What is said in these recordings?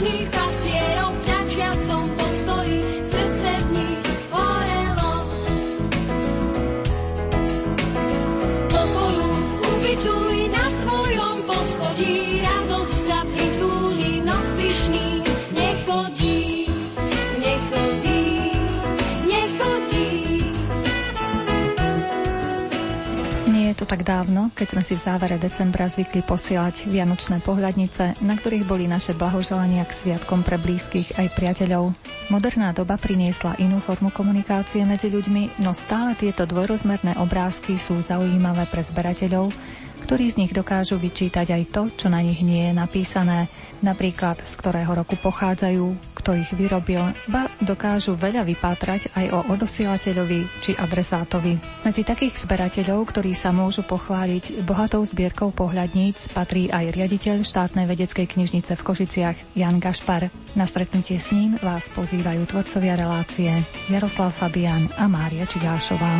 She got tak dávno, keď sme si v závere decembra zvykli posielať vianočné pohľadnice, na ktorých boli naše blahoželania k sviatkom pre blízkych aj priateľov. Moderná doba priniesla inú formu komunikácie medzi ľuďmi, no stále tieto dvojrozmerné obrázky sú zaujímavé pre zberateľov, ktorí z nich dokážu vyčítať aj to, čo na nich nie je napísané, napríklad z ktorého roku pochádzajú, kto ich vyrobil, ba dokážu veľa vypátrať aj o odosielateľovi či adresátovi. Medzi takých zberateľov, ktorí sa môžu pochváliť bohatou zbierkou pohľadníc, patrí aj riaditeľ štátnej vedeckej knižnice v Košiciach Jan Gašpar. Na stretnutie s ním vás pozývajú tvorcovia relácie Jaroslav Fabian a Mária Čigášová.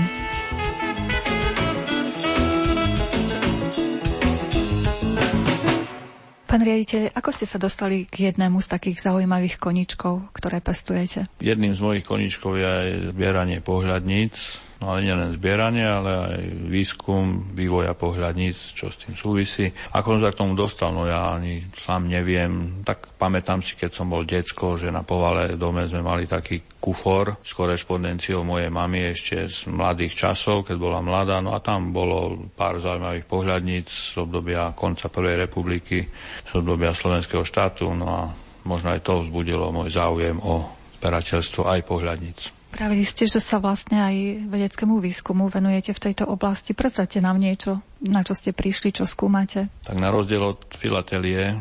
Pán riaditeľ, ako ste sa dostali k jednému z takých zaujímavých koničkov, ktoré pestujete? Jedným z mojich koničkov je zbieranie pohľadníc ale nielen zbieranie, ale aj výskum vývoja pohľadníc, čo s tým súvisí. Ako som sa k tomu dostal, no ja ani sám neviem. Tak pamätám si, keď som bol decko, že na povale dome sme mali taký kufor s korešpondenciou mojej mamy ešte z mladých časov, keď bola mladá. No a tam bolo pár zaujímavých pohľadníc z obdobia konca Prvej republiky, z obdobia Slovenského štátu. No a možno aj to vzbudilo môj záujem o zberateľstvo aj pohľadníc. Pravili ste, že sa vlastne aj vedeckému výskumu venujete v tejto oblasti. Prezrate nám niečo, na čo ste prišli, čo skúmate? Tak na rozdiel od filatelie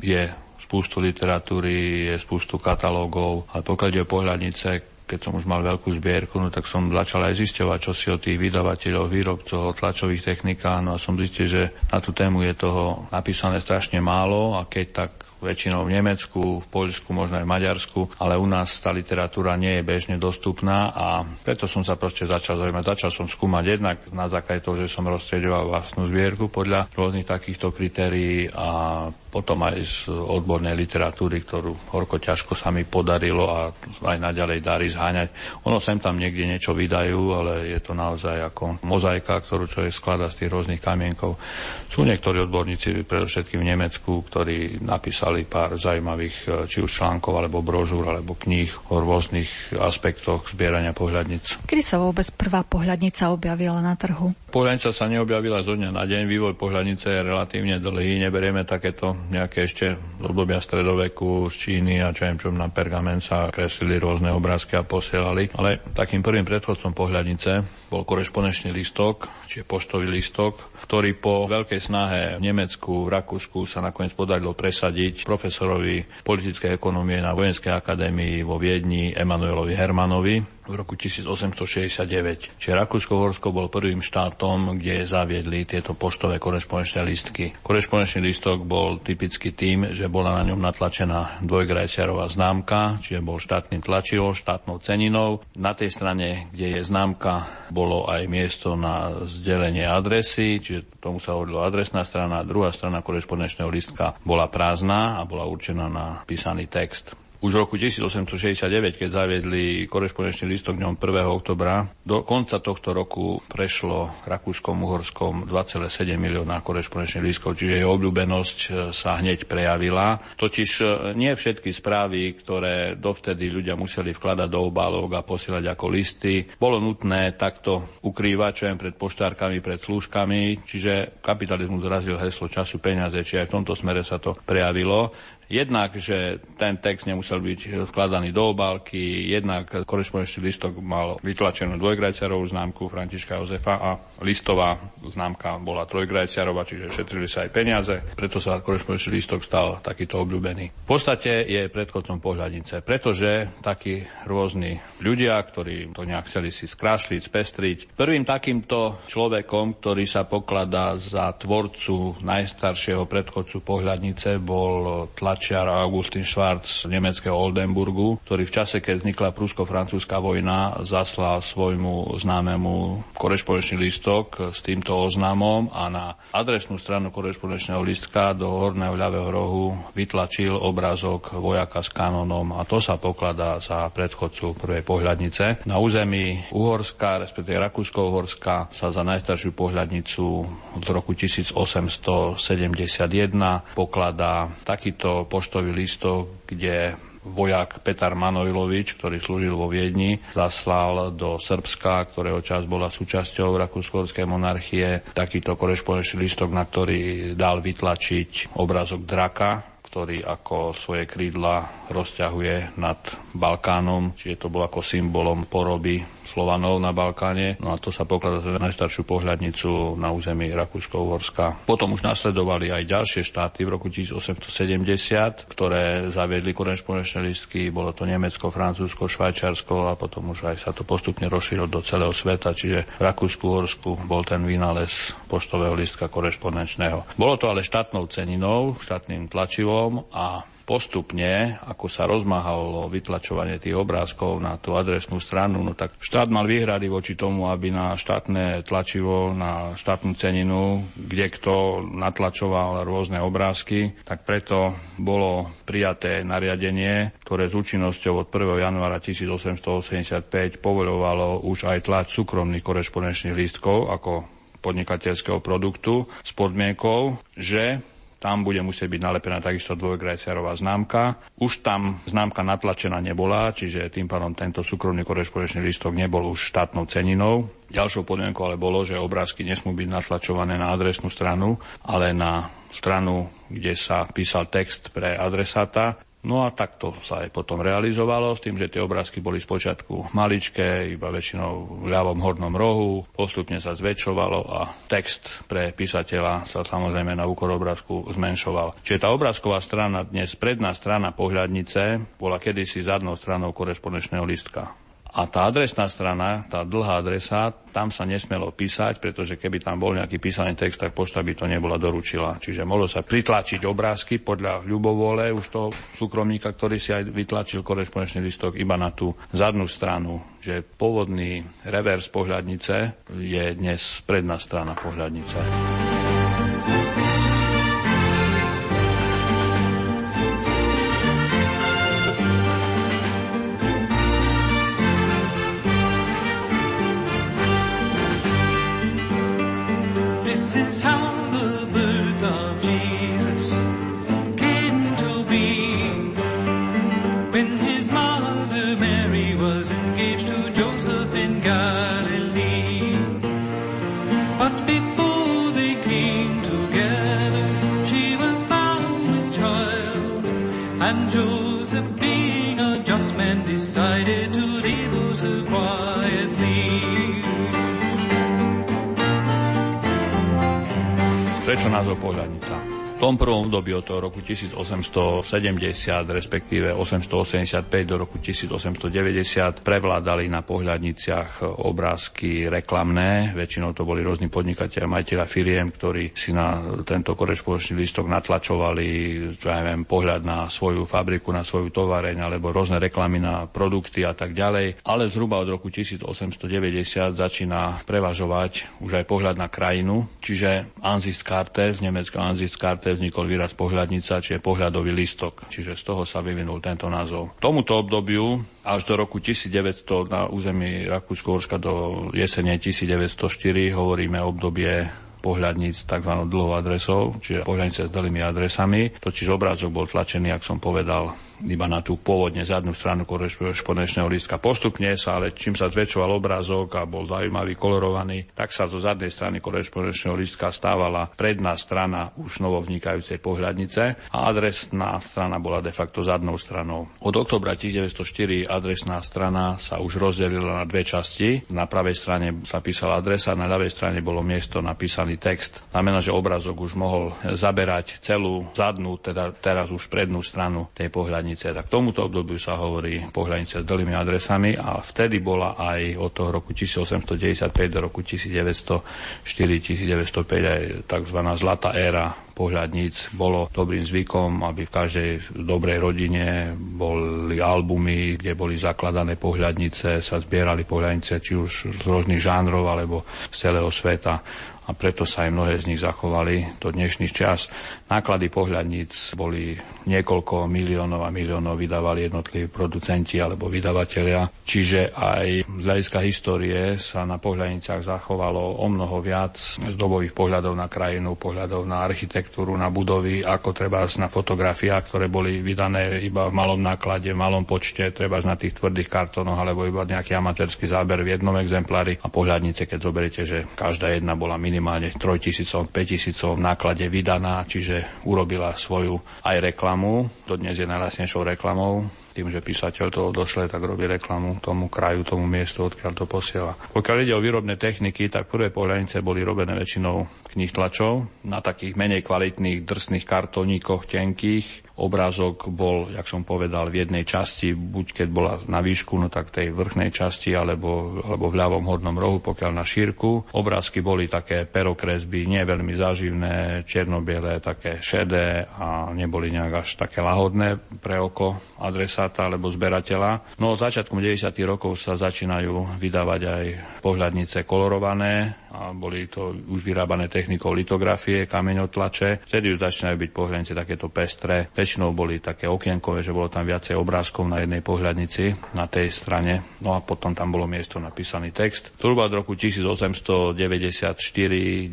je spústu literatúry, je spústu katalógov, ale pokiaľ o pohľadnice, keď som už mal veľkú zbierku, no tak som začal aj zisťovať, čo si o tých vydavateľov, výrobcov, o tlačových technikách, no a som zistil, že na tú tému je toho napísané strašne málo a keď tak väčšinou v Nemecku, v Poľsku, možno aj v Maďarsku, ale u nás tá literatúra nie je bežne dostupná a preto som sa proste začal zaujímať. Začal som skúmať jednak na základe toho, že som rozstreďoval vlastnú zbierku podľa rôznych takýchto kritérií a potom aj z odbornej literatúry, ktorú horko ťažko sa mi podarilo a aj naďalej darí zháňať. Ono sem tam niekde niečo vydajú, ale je to naozaj ako mozaika, ktorú človek skladá z tých rôznych kamienkov. Sú niektorí odborníci, predovšetkým v Nemecku, ktorí napísali pár zaujímavých e, či už článkov, alebo brožúr, alebo kníh o rôznych aspektoch zbierania pohľadnic. Kedy sa vôbec prvá pohľadnica objavila na trhu? Pohľadnica sa neobjavila zo dňa na deň. Vývoj pohľadnice je relatívne dlhý. Neberieme takéto nejaké ešte z obdobia stredoveku z Číny a čo čo na pergament sa kreslili rôzne obrázky a posielali. Ale takým prvým predchodcom pohľadnice bol korešponečný listok, čiže poštový listok, ktorý po veľkej snahe v Nemecku, v Rakúsku sa nakoniec podarilo presadiť profesorovi politickej ekonomie na Vojenskej akadémii vo Viedni Emanuelovi Hermanovi v roku 1869. Čiže Rakúsko-Horsko bol prvým štátom, kde zaviedli tieto poštové korešponečné listky. Korešponečný listok bol typicky tým, že bola na ňom natlačená dvojgrajciarová známka, čiže bol štátnym tlačivom, štátnou ceninou. Na tej strane, kde je známka, bolo aj miesto na zdelenie adresy, čiže tomu sa hovorilo adresná strana, druhá strana korešponečného listka bola prázdna a bola určená na písaný text. Už v roku 1869, keď zaviedli korešpondenčný listok dňom 1. oktobra, do konca tohto roku prešlo Rakúskom Uhorskom 2,7 milióna korešpondenčných listkov, čiže jej obľúbenosť e, sa hneď prejavila. Totiž e, nie všetky správy, ktoré dovtedy ľudia museli vkladať do obálok a posielať ako listy, bolo nutné takto ukrývať, čo jen pred poštárkami, pred slúžkami, čiže kapitalizmus zrazil heslo času peniaze, či aj v tomto smere sa to prejavilo. Jednak, že ten text nemusel byť vkladaný do obálky, jednak korešpondenčný listok mal vytlačenú dvojgrajciarovú známku Františka Jozefa a listová známka bola trojgrajciarová, čiže šetrili sa aj peniaze, preto sa korešpondenčný listok stal takýto obľúbený. V podstate je predchodcom pohľadnice, pretože takí rôzni ľudia, ktorí to nejak chceli si skrášliť, spestriť. Prvým takýmto človekom, ktorý sa pokladá za tvorcu najstaršieho predchodcu pohľadnice, bol tlač tlačiar Augustin Schwarz z nemeckého Oldenburgu, ktorý v čase, keď vznikla prusko-francúzska vojna, zaslal svojmu známemu korešpondenčný listok s týmto oznámom a na adresnú stranu korešpondenčného listka do horného ľavého rohu vytlačil obrázok vojaka s kanonom a to sa pokladá za predchodcu prvej pohľadnice. Na území Uhorska, respektíve Rakúsko-Uhorska sa za najstaršiu pohľadnicu od roku 1871 pokladá takýto poštový listok, kde vojak Petar Manojlovič, ktorý slúžil vo Viedni, zaslal do Srbska, ktorého čas bola súčasťou Rakúsko-Horskej monarchie, takýto korešpondenčný listok, na ktorý dal vytlačiť obrázok draka, ktorý ako svoje krídla rozťahuje nad Balkánom, čiže to bolo ako symbolom poroby Slovanov na Balkáne. No a to sa pokladá za najstaršiu pohľadnicu na území Rakúsko-Uhorska. Potom už nasledovali aj ďalšie štáty v roku 1870, ktoré zaviedli korešpondenčné listky. Bolo to Nemecko, Francúzsko, Švajčiarsko a potom už aj sa to postupne rozšírilo do celého sveta, čiže v Rakúsku-Uhorsku bol ten vynález poštového listka korešpondenčného. Bolo to ale štátnou ceninou, štátnym tlačivom a postupne, ako sa rozmáhalo vytlačovanie tých obrázkov na tú adresnú stranu, no tak štát mal výhrady voči tomu, aby na štátne tlačivo, na štátnu ceninu, kde kto natlačoval rôzne obrázky, tak preto bolo prijaté nariadenie, ktoré s účinnosťou od 1. januára 1885 povoľovalo už aj tlač súkromných korešpondenčných lístkov ako podnikateľského produktu s podmienkou, že tam bude musieť byť nalepená takisto dvojgrajciarová známka. Už tam známka natlačená nebola, čiže tým pádom tento súkromný korešpondenčný listok nebol už štátnou ceninou. Ďalšou podmienkou ale bolo, že obrázky nesmú byť natlačované na adresnú stranu, ale na stranu, kde sa písal text pre adresáta No a takto sa aj potom realizovalo, s tým, že tie obrázky boli spočiatku maličké, iba väčšinou v ľavom hornom rohu, postupne sa zväčšovalo a text pre písateľa sa samozrejme na úkor obrázku zmenšoval. Čiže tá obrázková strana, dnes predná strana pohľadnice, bola kedysi zadnou stranou korešpondenčného listka. A tá adresná strana, tá dlhá adresa, tam sa nesmelo písať, pretože keby tam bol nejaký písaný text, tak pošta by to nebola doručila. Čiže mohlo sa pritlačiť obrázky podľa ľubovole už toho súkromníka, ktorý si aj vytlačil korešpondenčný listok iba na tú zadnú stranu. Že pôvodný revers pohľadnice je dnes predná strana pohľadnice. it's how Prečo názov pohľadnica? Tom prvom období od toho roku 1870, respektíve 885 do roku 1890 prevládali na pohľadniciach obrázky reklamné. Väčšinou to boli rôzni podnikatelia, majiteľa firiem, ktorí si na tento korešpondenčný listok natlačovali, čo ja neviem, pohľad na svoju fabriku, na svoju tovareň, alebo rôzne reklamy na produkty a tak ďalej. Ale zhruba od roku 1890 začína prevažovať už aj pohľad na krajinu, čiže Ansichtskarte z nemeckého Ansichtskarte vznikol výraz pohľadnica, čiže pohľadový listok. Čiže z toho sa vyvinul tento názov. Tomuto obdobiu až do roku 1900 na území Rakúsko-Horska do jesene 1904 hovoríme obdobie pohľadníc tzv. dlhou adresou, čiže pohľadnice s dlhými adresami. Totiž obrázok bol tlačený, ak som povedal, iba na tú pôvodne zadnú stranu korešpondenčného lístka. Postupne sa, ale čím sa zväčšoval obrázok a bol zaujímavý, kolorovaný, tak sa zo zadnej strany korešpondenčného lístka stávala predná strana už novovznikajúcej pohľadnice a adresná strana bola de facto zadnou stranou. Od oktobra 1904 adresná strana sa už rozdelila na dve časti. Na pravej strane sa písala adresa, na ľavej strane bolo miesto napísaný text. Znamená, že obrázok už mohol zaberať celú zadnú, teda teraz už prednú stranu tej pohľadnice pohľadnice. Tak tomuto obdobiu sa hovorí pohľadnice s dlhými adresami a vtedy bola aj od toho roku 1895 do roku 1904-1905 aj tzv. zlatá éra pohľadníc bolo dobrým zvykom, aby v každej dobrej rodine boli albumy, kde boli zakladané pohľadnice, sa zbierali pohľadnice či už z rôznych žánrov alebo z celého sveta a preto sa aj mnohé z nich zachovali do dnešných čas. Náklady pohľadníc boli niekoľko miliónov a miliónov vydávali jednotliví producenti alebo vydavatelia. Čiže aj z hľadiska histórie sa na pohľadnicách zachovalo o mnoho viac z dobových pohľadov na krajinu, pohľadov na architektúru, na budovy, ako treba na fotografiách, ktoré boli vydané iba v malom náklade, v malom počte, treba na tých tvrdých kartónoch alebo iba nejaký amatérsky záber v jednom exemplári a pohľadnice, keď zoberiete, že každá jedna bola minimálna minimálne 3000, 5000 v náklade vydaná, čiže urobila svoju aj reklamu. Dodnes je najlasnejšou reklamou tým, že písateľ toho došle, tak robí reklamu tomu kraju, tomu miestu, odkiaľ to posiela. Pokiaľ ide o výrobné techniky, tak prvé pohľadnice boli robené väčšinou knih tlačov na takých menej kvalitných drsných kartoníkoch tenkých, obrázok bol, jak som povedal, v jednej časti, buď keď bola na výšku, no tak tej vrchnej časti, alebo, alebo v ľavom hornom rohu, pokiaľ na šírku. Obrázky boli také perokresby, nie veľmi záživné, černobiele, také šedé a neboli nejak až také lahodné pre oko adresáta alebo zberateľa. No začiatkom 90. rokov sa začínajú vydávať aj pohľadnice kolorované, a boli to už vyrábané technikou litografie, kameňotlače. Vtedy už začínajú byť pohľadnice takéto pestré. Väčšinou boli také okienkové, že bolo tam viacej obrázkov na jednej pohľadnici na tej strane. No a potom tam bolo miesto napísaný text. Zhruba od roku 1894-95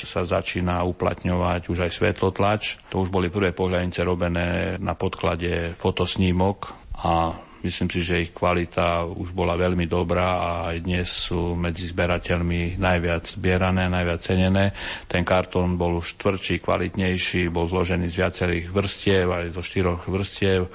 sa začína uplatňovať už aj svetlotlač. To už boli prvé pohľadnice robené na podklade fotosnímok a Myslím si, že ich kvalita už bola veľmi dobrá a aj dnes sú medzi zberateľmi najviac zbierané, najviac cenené. Ten kartón bol už tvrdší, kvalitnejší, bol zložený z viacerých vrstiev, aj zo štyroch vrstiev.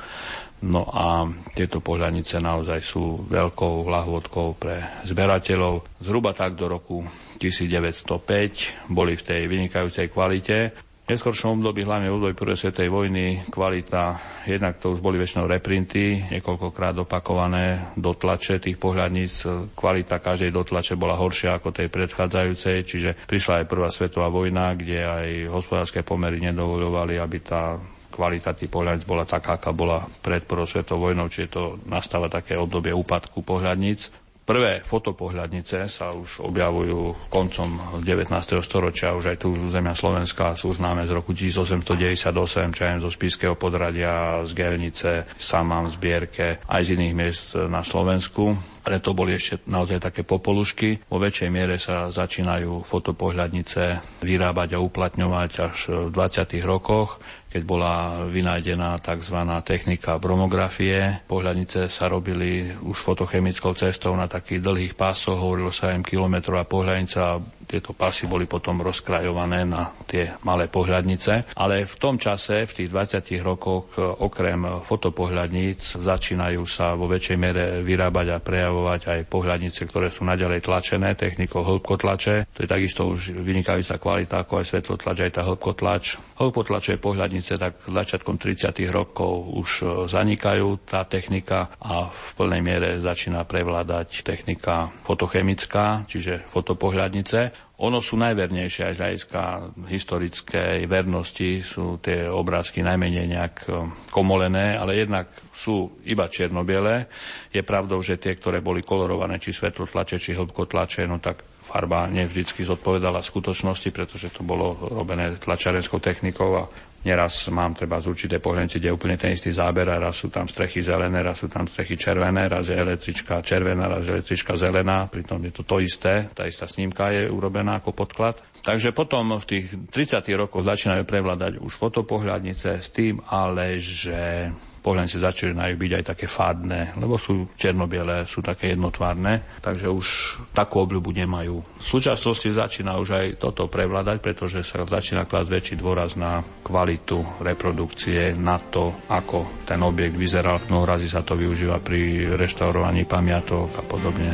No a tieto pohľadnice naozaj sú veľkou lahôdkou pre zberateľov. Zhruba tak do roku 1905 boli v tej vynikajúcej kvalite neskôršom období, hlavne v období prvej svetovej vojny, kvalita, jednak to už boli väčšinou reprinty, niekoľkokrát opakované dotlače tých pohľadníc. Kvalita každej dotlače bola horšia ako tej predchádzajúcej, čiže prišla aj prvá svetová vojna, kde aj hospodárske pomery nedovoľovali, aby tá kvalita tých pohľadníc bola taká, aká bola pred prvou svetovou vojnou, čiže to nastáva také obdobie úpadku pohľadníc. Prvé fotopohľadnice sa už objavujú koncom 19. storočia, už aj tu z zemia Slovenska sú známe z roku 1898, čo aj zo Spískeho podradia, z Gelnice, Samam v zbierke, aj z iných miest na Slovensku ale to boli ešte naozaj také popolušky. Vo väčšej miere sa začínajú fotopohľadnice vyrábať a uplatňovať až v 20. rokoch keď bola vynájdená tzv. technika bromografie. Pohľadnice sa robili už fotochemickou cestou na takých dlhých pásoch, hovorilo sa im kilometrová pohľadnica tieto pasy boli potom rozkrajované na tie malé pohľadnice. Ale v tom čase, v tých 20 rokoch, okrem fotopohľadníc, začínajú sa vo väčšej mere vyrábať a prejavovať aj pohľadnice, ktoré sú naďalej tlačené technikou hĺbkotlače. To je takisto už vynikajúca kvalita, ako aj svetlotlač, aj tá hĺbkotlač. Hĺbkotlačové pohľadnice tak začiatkom 30 rokov už zanikajú tá technika a v plnej miere začína prevládať technika fotochemická, čiže fotopohľadnice. Ono sú najvernejšie aj z hľadiska historickej vernosti, sú tie obrázky najmenej nejak e, komolené, ale jednak sú iba černobiele. Je pravdou, že tie, ktoré boli kolorované, či svetlotlače, či hĺbkotlače, no tak farba nevždycky zodpovedala skutočnosti, pretože to bolo robené tlačarenskou technikou a Neraz mám treba z určité pohľadnice, kde je úplne ten istý záber a raz sú tam strechy zelené, raz sú tam strechy červené, raz je električka červená, raz je električka zelená, pritom je to to isté, tá istá snímka je urobená ako podklad. Takže potom v tých 30 rokoch začínajú prevládať už fotopohľadnice s tým, ale že pohľadnice začínajú byť aj také fádne, lebo sú černobiele, sú také jednotvárne, takže už takú obľubu nemajú. V súčasnosti začína už aj toto prevládať, pretože sa začína klásť väčší dôraz na kvalitu reprodukcie, na to, ako ten objekt vyzeral. Mnoho razy sa to využíva pri reštaurovaní pamiatok a podobne.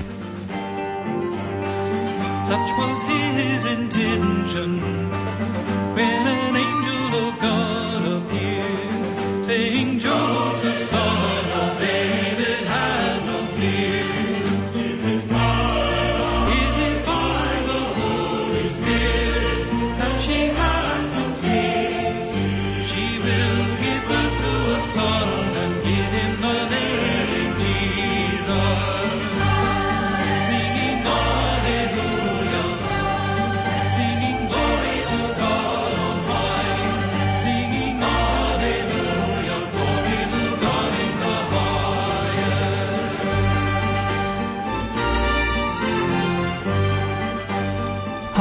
Such was his intention when an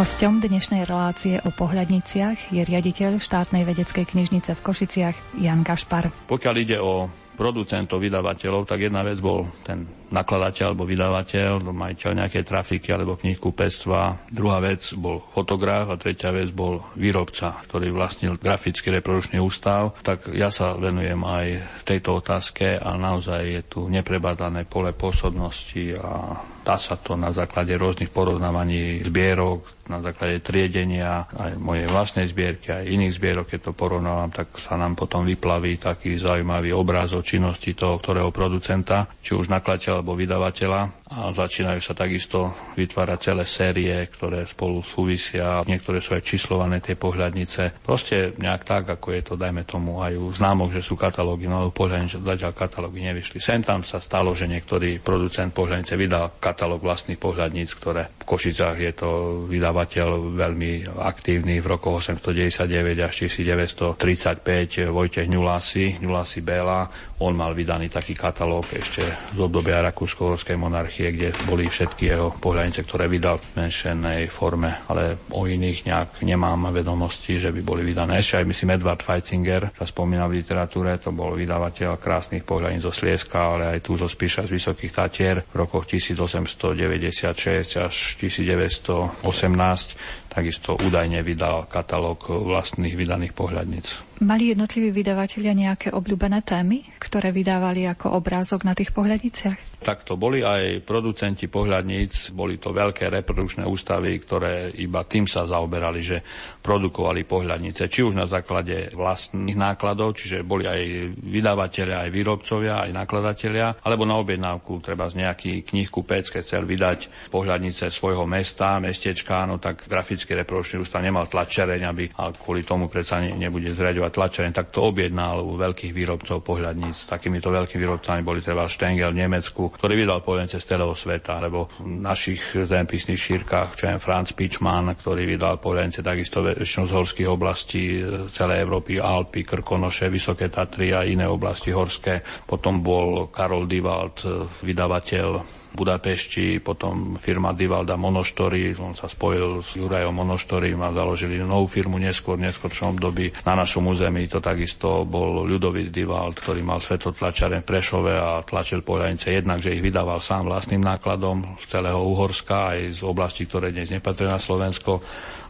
Hosťom dnešnej relácie o pohľadniciach je riaditeľ štátnej vedeckej knižnice v Košiciach Jan Kašpar. Pokiaľ ide o producentov, vydavateľov, tak jedna vec bol ten nakladateľ alebo vydavateľ, alebo majiteľ nejakej trafiky alebo knihku pestva. Druhá vec bol fotograf a tretia vec bol výrobca, ktorý vlastnil grafický reprodukčný ústav. Tak ja sa venujem aj tejto otázke a naozaj je tu neprebadané pole pôsobnosti a dá sa to na základe rôznych porovnávaní zbierok, na základe triedenia aj mojej vlastnej zbierky, aj iných zbierok, keď to porovnávam, tak sa nám potom vyplaví taký zaujímavý obraz o činnosti toho, ktorého producenta, či už nakladateľ alebo vydavateľa a začínajú sa takisto vytvárať celé série, ktoré spolu súvisia. Niektoré sú aj číslované tie pohľadnice. Proste nejak tak, ako je to, dajme tomu, aj u známok, že sú katalógy, no pohľadnice zatiaľ katalógy nevyšli. Sem tam sa stalo, že niektorý producent pohľadnice vydal katalóg vlastných pohľadníc, ktoré v Košicách je to vydavateľ veľmi aktívny v rokoch 899 až 1935 Vojtech Ňulasi, Ňulasi Béla. On mal vydaný taký katalóg ešte z obdobia Rakúsko-Horskej monarchie, kde boli všetky jeho pohľadnice, ktoré vydal v menšenej forme, ale o iných nejak nemám vedomosti, že by boli vydané. Ešte aj myslím Edward Feitzinger sa spomína v literatúre, to bol vydavateľ krásnych pohľadníc zo Slieska, ale aj tu zo Spíša z Vysokých Tatier v rokoch 1896 až 1918 takisto údajne vydal katalóg vlastných vydaných pohľadníc. Mali jednotliví vydavatelia nejaké obľúbené témy, ktoré vydávali ako obrázok na tých pohľadniciach? Takto boli aj producenti pohľadníc, boli to veľké reprodukčné ústavy, ktoré iba tým sa zaoberali, že produkovali pohľadnice, či už na základe vlastných nákladov, čiže boli aj vydavatelia, aj výrobcovia, aj nakladatelia, alebo na objednávku, treba z nejaký knihkupec, keď chcel vydať pohľadnice svojho mesta, mestečka, no tak grafický reprodukčný ústav nemal tlačereň, aby a kvôli tomu predsa ne, nebude zriadovať tlačereň, tak to objednal u veľkých výrobcov pohľadníc. Takýmito veľkými výrobcami boli treba Stengel v Nemecku, ktorý vydal pohľadnice z celého sveta, alebo v našich zemepisných šírkach, čo je Franz Pičman, ktorý vydal pohľadnice takisto väčšinou z horských oblastí celej Európy, Alpy, Krkonoše, Vysoké Tatry a iné oblasti horské. Potom bol Karol Divald, e, vydavateľ Budapešti, potom firma Divalda Monoštory, on sa spojil s Jurajom Monoštorym a založili novú firmu neskôr, v neskôršom období. Na našom území to takisto bol ľudový Divald, ktorý mal svetotlačaren v Prešove a tlačil pohľadnice jednak, že ich vydával sám vlastným nákladom z celého Uhorska aj z oblasti, ktoré dnes nepatria na Slovensko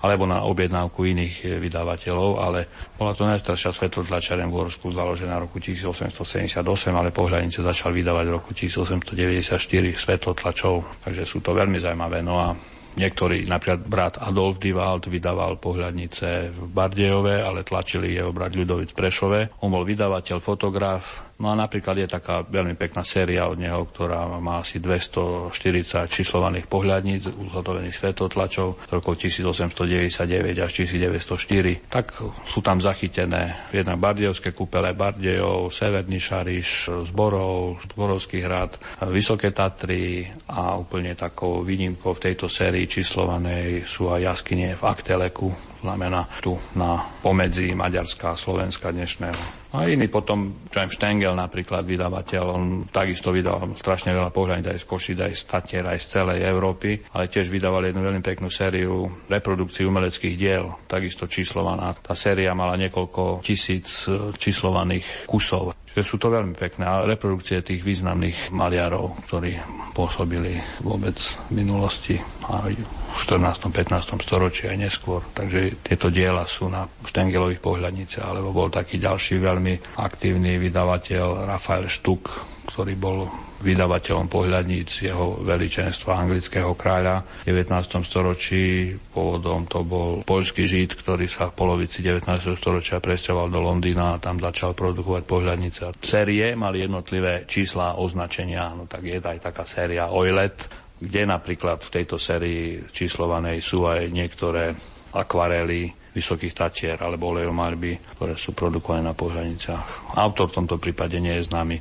alebo na objednávku iných vydavateľov, ale bola to najstaršia svetotlačaren v Uhorsku založená v roku 1878, ale pohľadnice začal vydávať v roku 1894 svetotlačov, takže sú to veľmi zaujímavé. No a Niektorí, napríklad brat Adolf Divald vydával pohľadnice v Bardejove, ale tlačili jeho brat Ľudovic Prešove. On bol vydavateľ, fotograf, No a napríklad je taká veľmi pekná séria od neho, ktorá má asi 240 číslovaných pohľadníc, uzhotovených svetotlačov z rokov 1899 až 1904. Tak sú tam zachytené jednak Bardejovské kúpele Bardejov, Severný Šariš, Zborov, Zborovský hrad, Vysoké Tatry a úplne takou výnimkou v tejto sérii číslovanej sú aj jaskyne v Akteleku, znamená tu na pomedzi Maďarska a Slovenska dnešného. A iný potom, čo aj Štengel napríklad vydavateľ, on takisto vydal strašne veľa pohľadní aj z Košic, aj z Tatier, aj z celej Európy, ale tiež vydával jednu veľmi peknú sériu reprodukcií umeleckých diel, takisto číslovaná. Tá séria mala niekoľko tisíc e, číslovaných kusov. Sú to veľmi pekné reprodukcie tých významných maliarov, ktorí pôsobili vôbec v minulosti aj v 14. 15. storočí aj neskôr. Takže tieto diela sú na Štengelových pohľadnice, alebo bol taký ďalší veľmi aktívny vydavateľ Rafael Štuk, ktorý bol vydavateľom pohľadníc jeho veličenstva anglického kráľa v 19. storočí. Pôvodom to bol poľský žid, ktorý sa v polovici 19. storočia presťahoval do Londýna a tam začal produkovať pohľadnice. Série mali jednotlivé čísla označenia, no tak je aj taká séria Oilet, kde napríklad v tejto sérii číslovanej sú aj niektoré akvarely vysokých tatier alebo olejomarby, ktoré sú produkované na pohľadniciach. Autor v tomto prípade nie je známy.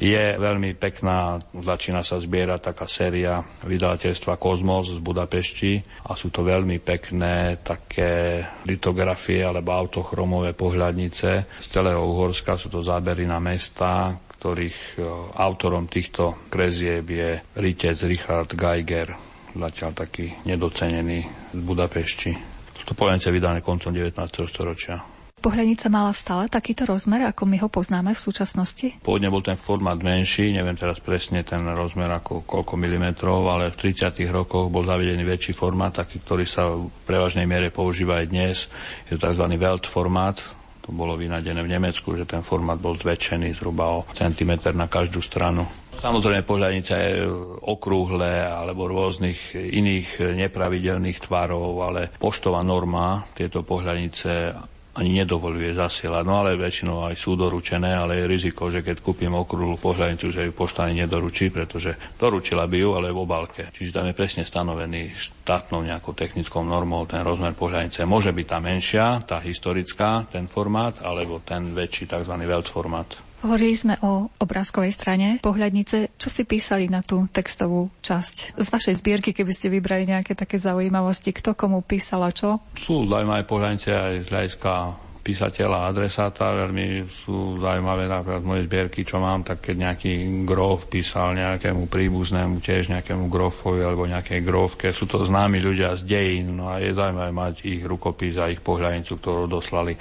Je veľmi pekná, začína sa zbierať taká séria vydavateľstva Kozmos z Budapešti a sú to veľmi pekné také litografie alebo autochromové pohľadnice z celého Uhorska. Sú to zábery na mesta, ktorých e, autorom týchto krezieb je ritec Richard Geiger, zatiaľ taký nedocenený z Budapešti. Sú to pojence vydané koncom 19. storočia. Pohľadnica mala stále takýto rozmer, ako my ho poznáme v súčasnosti? Pôvodne bol ten formát menší, neviem teraz presne ten rozmer ako koľko milimetrov, ale v 30. rokoch bol zavedený väčší formát, taký, ktorý sa v prevažnej miere používa aj dnes. Je to tzv. Welt formát, to bolo vynadené v Nemecku, že ten formát bol zväčšený zhruba o centimetr na každú stranu. Samozrejme, pohľadnica je okrúhle alebo rôznych iných nepravidelných tvarov, ale poštová norma tieto pohľadnice ani nedovoluje zasielať. No ale väčšinou aj sú doručené, ale je riziko, že keď kúpim okrúhlu pohľadnicu, že ju pošta ani nedoručí, pretože doručila by ju, ale v obálke. Čiže tam je presne stanovený štátnou nejakou technickou normou ten rozmer pohľadnice. Môže byť tá menšia, tá historická, ten formát, alebo ten väčší tzv. Welt formát. Hovorili sme o obrázkovej strane pohľadnice. Čo si písali na tú textovú časť z vašej zbierky, keby ste vybrali nejaké také zaujímavosti? Kto komu písal a čo? Sú zaujímavé pohľadnice aj z hľadiska písateľa a adresáta. Veľmi sú zaujímavé napríklad moje zbierky, čo mám, tak keď nejaký grof písal nejakému príbuznému, tiež nejakému grofovi alebo nejakej grofke, sú to známi ľudia z dejín, no a je zaujímavé mať ich rukopis a ich pohľadnicu, ktorú doslali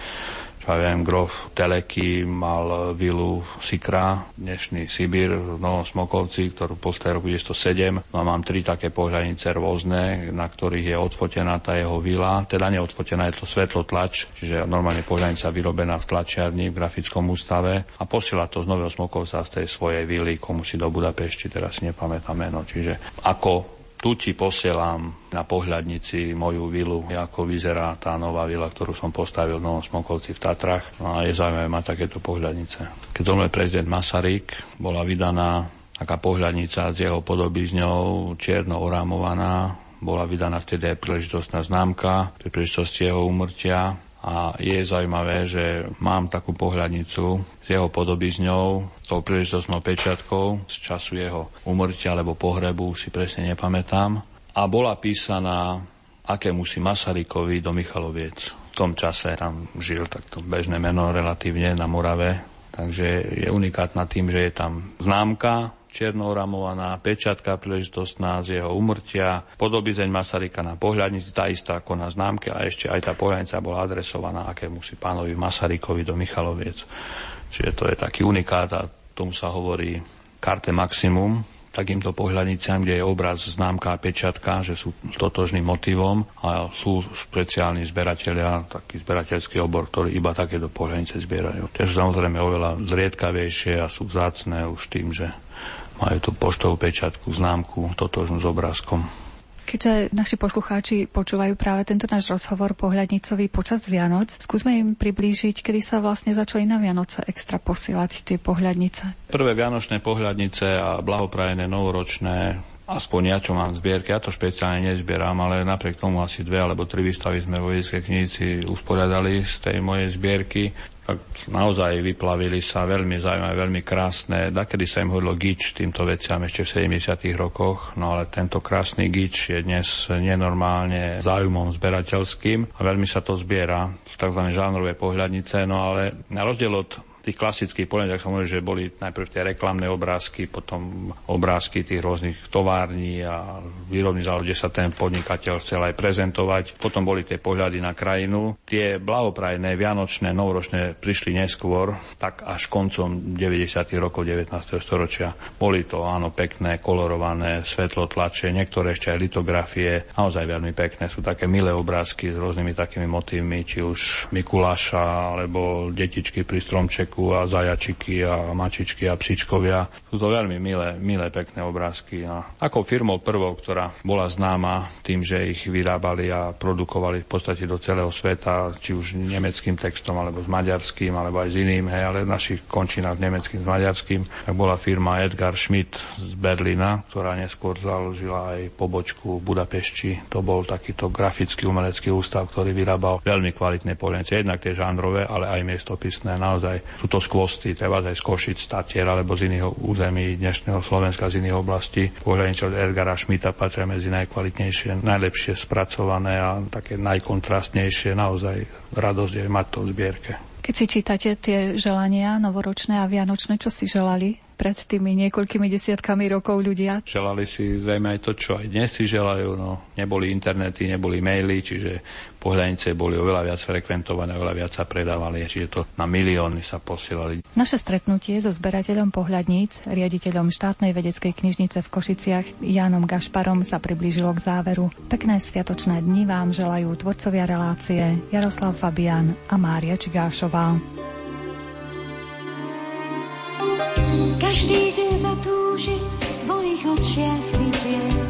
čo ja viem, grof Teleky mal vilu Sikra, dnešný Sibír v Novom Smokovci, ktorú postavil roku 1907. No a mám tri také pohľadnice rôzne, na ktorých je odfotená tá jeho vila. Teda neodfotená, je to svetlotlač, čiže normálne pohľadnica vyrobená v tlačiarni v grafickom ústave a posiela to z Nového Smokovca z tej svojej vily, komu si do Budapešti, teraz si nepamätám meno. Čiže ako tu ti posielam na pohľadnici moju vilu, ako vyzerá tá nová vila, ktorú som postavil v Novom Smokovci v Tatrach. No a je zaujímavé mať takéto pohľadnice. Keď zomrel prezident Masaryk, bola vydaná taká pohľadnica s jeho podobizňou, čierno orámovaná, bola vydaná vtedy aj príležitostná známka pri príležitosti jeho úmrtia a je zaujímavé, že mám takú pohľadnicu s jeho podobizňou, s tou príležitostnou pečiatkou z času jeho umrtia alebo pohrebu, si presne nepamätám. A bola písaná akému si Masarykovi do Michaloviec. V tom čase tam žil takto bežné meno relatívne na Morave, takže je unikátna tým, že je tam známka černooramovaná pečiatka príležitostná z jeho umrtia, podobizeň Masaryka na pohľadnici, tá istá ako na známke a ešte aj tá pohľadnica bola adresovaná akému si pánovi Masarykovi do Michaloviec. Čiže to je taký unikát a tomu sa hovorí karte maximum, takýmto pohľadniciam, kde je obraz, známka a pečiatka, že sú totožným motivom a sú špeciálni zberatelia, taký zberateľský obor, ktorý iba takéto pohľadnice zbierajú. Tie sú samozrejme oveľa zriedkavejšie a sú vzácne už tým, že majú tú poštovú pečiatku, známku, totožnú s obrázkom. Keďže naši poslucháči počúvajú práve tento náš rozhovor pohľadnicový počas Vianoc, skúsme im priblížiť, kedy sa vlastne začali na Vianoce extra posielať tie pohľadnice. Prvé vianočné pohľadnice a blahoprajené novoročné aspoň ja, čo mám zbierky, ja to špeciálne nezbieram, ale napriek tomu asi dve alebo tri výstavy sme vo vedeckej knižnici usporiadali z tej mojej zbierky tak naozaj vyplavili sa veľmi zaujímavé, veľmi krásne. Dakedy sa im hovorilo gič týmto veciam ešte v 70. rokoch, no ale tento krásny gič je dnes nenormálne záujmom zberateľským a veľmi sa to zbiera tzv. žánrové pohľadnice, no ale na rozdiel od tých klasických som hovoril, že boli najprv tie reklamné obrázky, potom obrázky tých rôznych tovární a výrobných závod, kde sa ten podnikateľ chcel aj prezentovať. Potom boli tie pohľady na krajinu. Tie blahoprajné, vianočné, novoročné prišli neskôr, tak až koncom 90. rokov 19. storočia. Boli to, áno, pekné, kolorované, svetlotlače, niektoré ešte aj litografie, naozaj veľmi pekné. Sú také milé obrázky s rôznymi takými motívmi, či už Mikuláša, alebo detičky pri stromčeku, Mačku a zajačiky a mačičky a psičkovia. Sú to veľmi milé, milé pekné obrázky. A ako firmou prvou, ktorá bola známa tým, že ich vyrábali a produkovali v podstate do celého sveta, či už nemeckým textom, alebo s maďarským, alebo aj s iným, hej, ale v našich končinách nemeckým s maďarským, tak bola firma Edgar Schmidt z Berlína, ktorá neskôr založila aj pobočku v Budapešti. To bol takýto grafický umelecký ústav, ktorý vyrábal veľmi kvalitné poliencie, jednak tie žánrové, ale aj miestopisné. Naozaj sú to skvosty, treba aj z Košic, Statier alebo z iného území dnešného Slovenska, z iných oblastí. Pohľadnice od Edgara Šmita patria medzi najkvalitnejšie, najlepšie spracované a také najkontrastnejšie. Naozaj radosť je mať to v zbierke. Keď si čítate tie želania novoročné a vianočné, čo si želali pred tými niekoľkými desiatkami rokov ľudia? Želali si zrejme aj to, čo aj dnes si želajú. No, neboli internety, neboli maily, čiže pohľadnice boli oveľa viac frekventované, oveľa viac sa predávali, čiže to na milióny sa posielali. Naše stretnutie so zberateľom pohľadníc, riaditeľom štátnej vedeckej knižnice v Košiciach, Jánom Gašparom sa priblížilo k záveru. Pekné sviatočné dni vám želajú tvorcovia relácie Jaroslav Fabian a Mária Čigášová. Každý deň zatúži v tvojich očiach vidieť,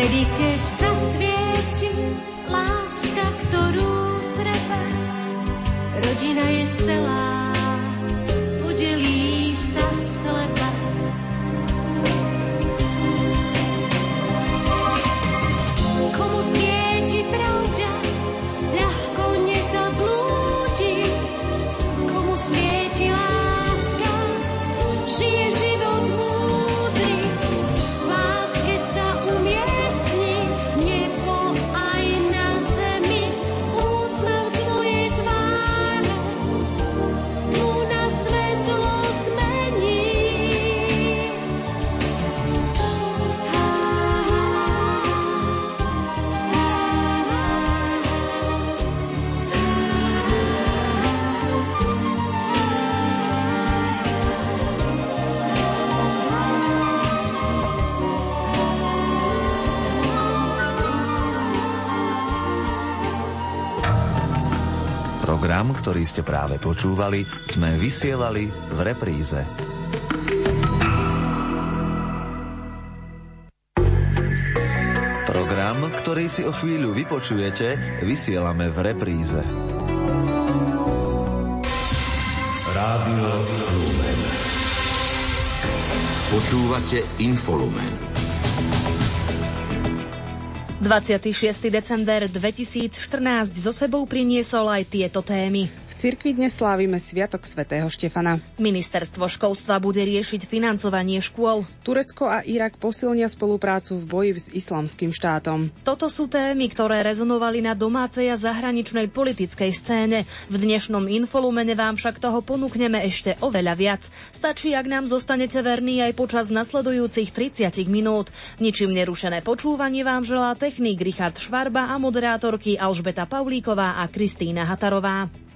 Vtedy, keď zasvieti láska, ktorú treba, rodina je celá. Program, ktorý ste práve počúvali, sme vysielali v repríze. Program, ktorý si o chvíľu vypočujete, vysielame v repríze. Rádio Lumen. Počúvate Infolumen. 26. december 2014 zo sebou priniesol aj tieto témy. Cirkvi dnes slávime Sviatok svätého Štefana. Ministerstvo školstva bude riešiť financovanie škôl. Turecko a Irak posilnia spoluprácu v boji s islamským štátom. Toto sú témy, ktoré rezonovali na domácej a zahraničnej politickej scéne. V dnešnom infolumene vám však toho ponúkneme ešte oveľa viac. Stačí, ak nám zostanete verní aj počas nasledujúcich 30 minút. Ničím nerušené počúvanie vám želá technik Richard Švarba a moderátorky Alžbeta Paulíková a Kristýna Hatarová.